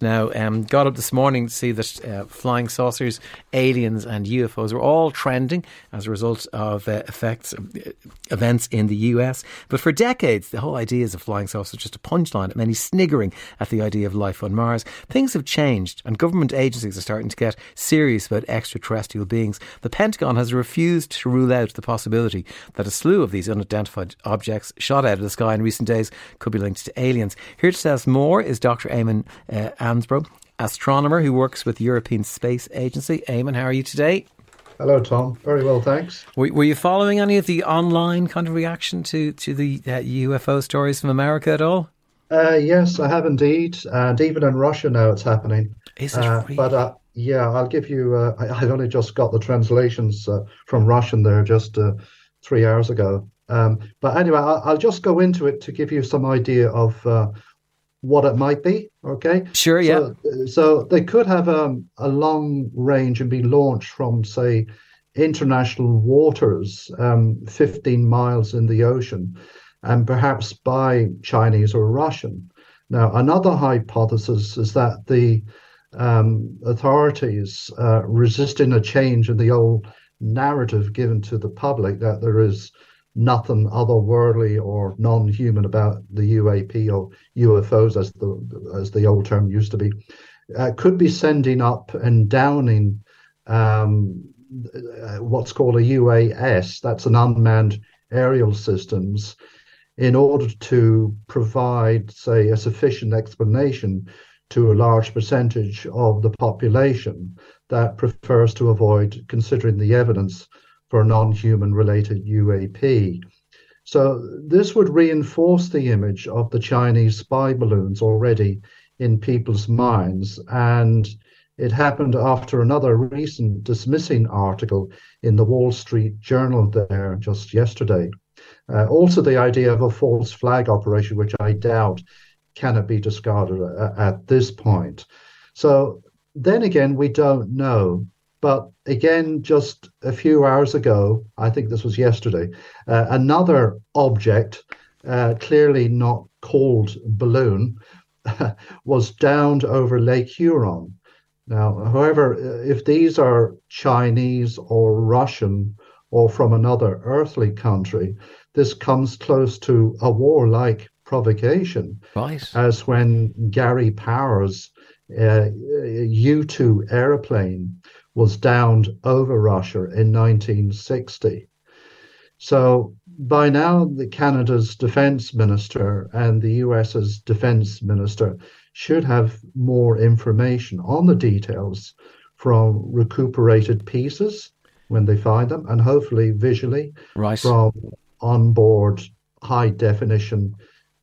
Now, um, got up this morning to see that uh, flying saucers, aliens, and UFOs were all trending as a result of uh, effects uh, events in the US. But for decades, the whole idea of flying saucers was just a punchline many sniggering at the idea of life on Mars. Things have changed, and government agencies are starting to get serious about extraterrestrial beings. The Pentagon has refused to rule out the possibility that a slew of these unidentified objects shot out of the sky in recent days could be linked to aliens. Here to tell us more is Dr. Eamon uh, Ansbro, astronomer who works with European Space Agency. Eamon, how are you today? Hello, Tom. Very well, thanks. Were, were, you following any of the online kind of reaction to to the uh, UFO stories from America at all? Uh, yes, I have indeed, and even in Russia now it's happening. Is it uh, really? But uh, yeah, I'll give you. Uh, I, I, only just got the translations uh, from Russian there just three hours ago. Um, but anyway, I'll, I'll, just go into it to give you some idea of what it might be. Okay. Sure. Yeah. So, so they could have um, a long range and be launched from, say, international waters, um, 15 miles in the ocean, and perhaps by Chinese or Russian. Now, another hypothesis is that the um, authorities uh, resisting a change in the old narrative given to the public that there is nothing otherworldly or non-human about the UAP or UFOs, as the as the old term used to be, uh, could be sending up and downing um, uh, what's called a UAS. That's an unmanned aerial systems, in order to provide, say, a sufficient explanation to a large percentage of the population that prefers to avoid considering the evidence for a non-human related UAP. So this would reinforce the image of the Chinese spy balloons already in people's minds. And it happened after another recent dismissing article in the Wall Street Journal there just yesterday. Uh, also, the idea of a false flag operation, which I doubt cannot be discarded at, at this point. So then again, we don't know. But again, just a few hours ago, I think this was yesterday, uh, another object, uh, clearly not called balloon, was downed over Lake Huron. Now, however, if these are Chinese or Russian or from another earthly country, this comes close to a warlike provocation. Right. As when Gary Powers' uh, U 2 aeroplane was downed over Russia in 1960. So by now, the Canada's defense minister and the US's defense minister should have more information on the details from recuperated pieces when they find them, and hopefully visually right. from onboard high definition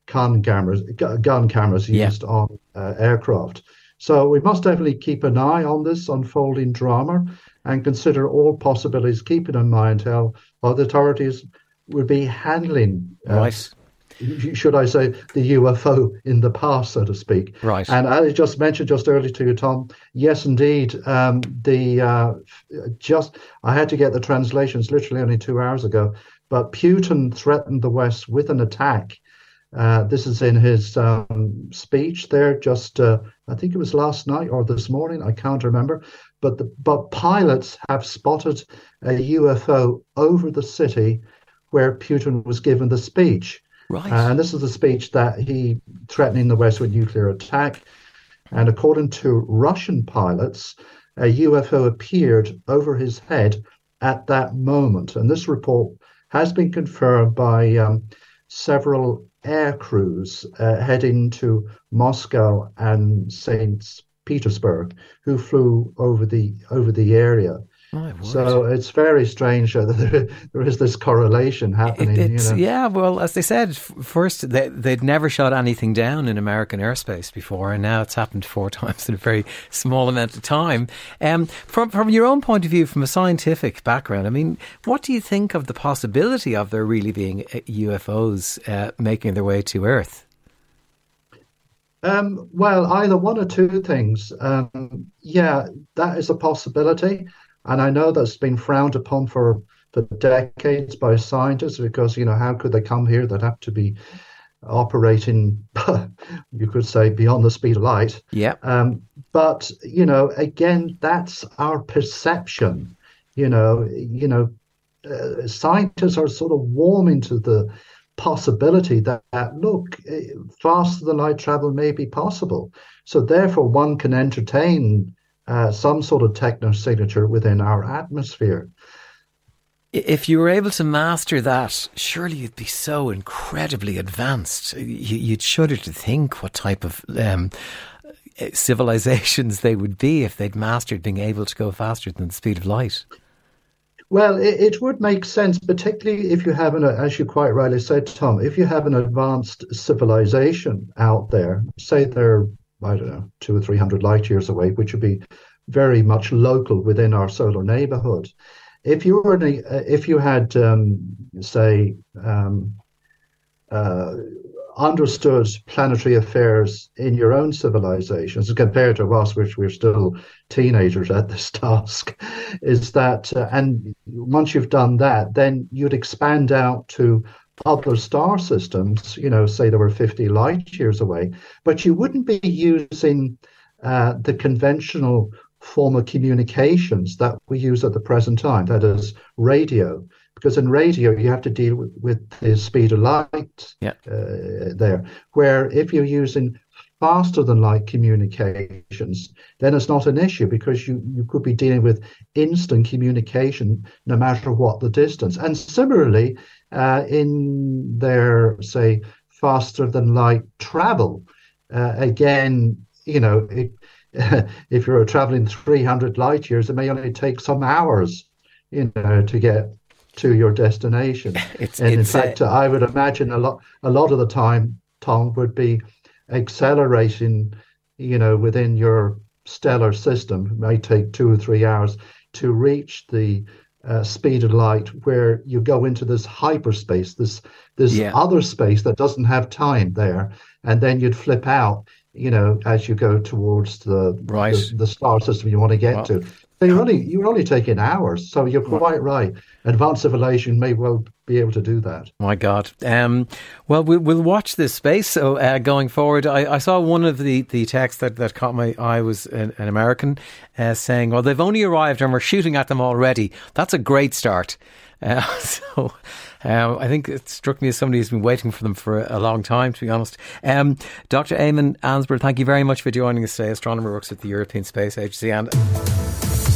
gun cameras, gun cameras used yeah. on uh, aircraft. So we must definitely keep an eye on this unfolding drama and consider all possibilities, keeping in mind how the authorities would be handling. Uh, right. Should I say the UFO in the past, so to speak? Right. And I just mentioned just earlier to you, Tom. Yes, indeed. Um, the uh, just I had to get the translations literally only two hours ago. But Putin threatened the West with an attack uh, this is in his um, speech there, just uh, I think it was last night or this morning, I can't remember. But the, but pilots have spotted a UFO over the city where Putin was given the speech. Right. Uh, and this is the speech that he threatening the West with nuclear attack. And according to Russian pilots, a UFO appeared over his head at that moment. And this report has been confirmed by um, several air crews uh, heading to Moscow and St. Petersburg who flew over the over the area. So it's very strange that there, is this correlation happening. It, you know? Yeah, well, as they said, first they, would never shot anything down in American airspace before, and now it's happened four times in a very small amount of time. Um, from from your own point of view, from a scientific background, I mean, what do you think of the possibility of there really being UFOs uh, making their way to Earth? Um, well, either one or two things. Um, yeah, that is a possibility. And I know that's been frowned upon for, for decades by scientists because, you know, how could they come here? They'd have to be operating, you could say, beyond the speed of light. Yeah. Um, but you know, again, that's our perception. You know, you know, uh, scientists are sort of warming to the possibility that, that look, eh, faster than light travel may be possible. So therefore, one can entertain uh, some sort of techno signature within our atmosphere. If you were able to master that, surely you'd be so incredibly advanced. You'd shudder to think what type of um, civilizations they would be if they'd mastered being able to go faster than the speed of light. Well, it, it would make sense, particularly if you have an, as you quite rightly said, Tom, if you have an advanced civilization out there, say they're, I don't know, two or three hundred light years away, which would be very much local within our solar neighborhood. If you were a, if you had um, say um, uh, understood planetary affairs in your own civilizations compared to us, which we're still teenagers at this task, is that uh, and once you've done that, then you'd expand out to other star systems. You know, say they were fifty light years away, but you wouldn't be using uh, the conventional form of communications that we use at the present time, that is radio. Because in radio, you have to deal with, with the speed of light yeah. uh, there. Where if you're using faster than light communications, then it's not an issue because you, you could be dealing with instant communication no matter what the distance. And similarly, uh, in their, say, faster than light travel, uh, again, you know, it, if you're traveling 300 light years, it may only take some hours, you know, to get to your destination. It's, and it's in fact, a... I would imagine a lot, a lot of the time, Tom would be accelerating, you know, within your stellar system. It may take two or three hours to reach the uh, speed of light, where you go into this hyperspace, this this yeah. other space that doesn't have time there, and then you'd flip out you know, as you go towards the right. the, the star system you want to get well, to. So you're only you're only taking hours. So you're quite right. Advanced civilization may well be able to do that. My God. Um, well, we'll, we'll watch this space. So uh, going forward, I, I, saw one of the, the texts that, that caught my eye was an, an American uh, saying, "Well, they've only arrived and we're shooting at them already." That's a great start. Uh, so um, I think it struck me as somebody who's been waiting for them for a long time, to be honest. Um, Dr. Eamon Ansborough, thank you very much for joining us today. Astronomer works at the European Space Agency and.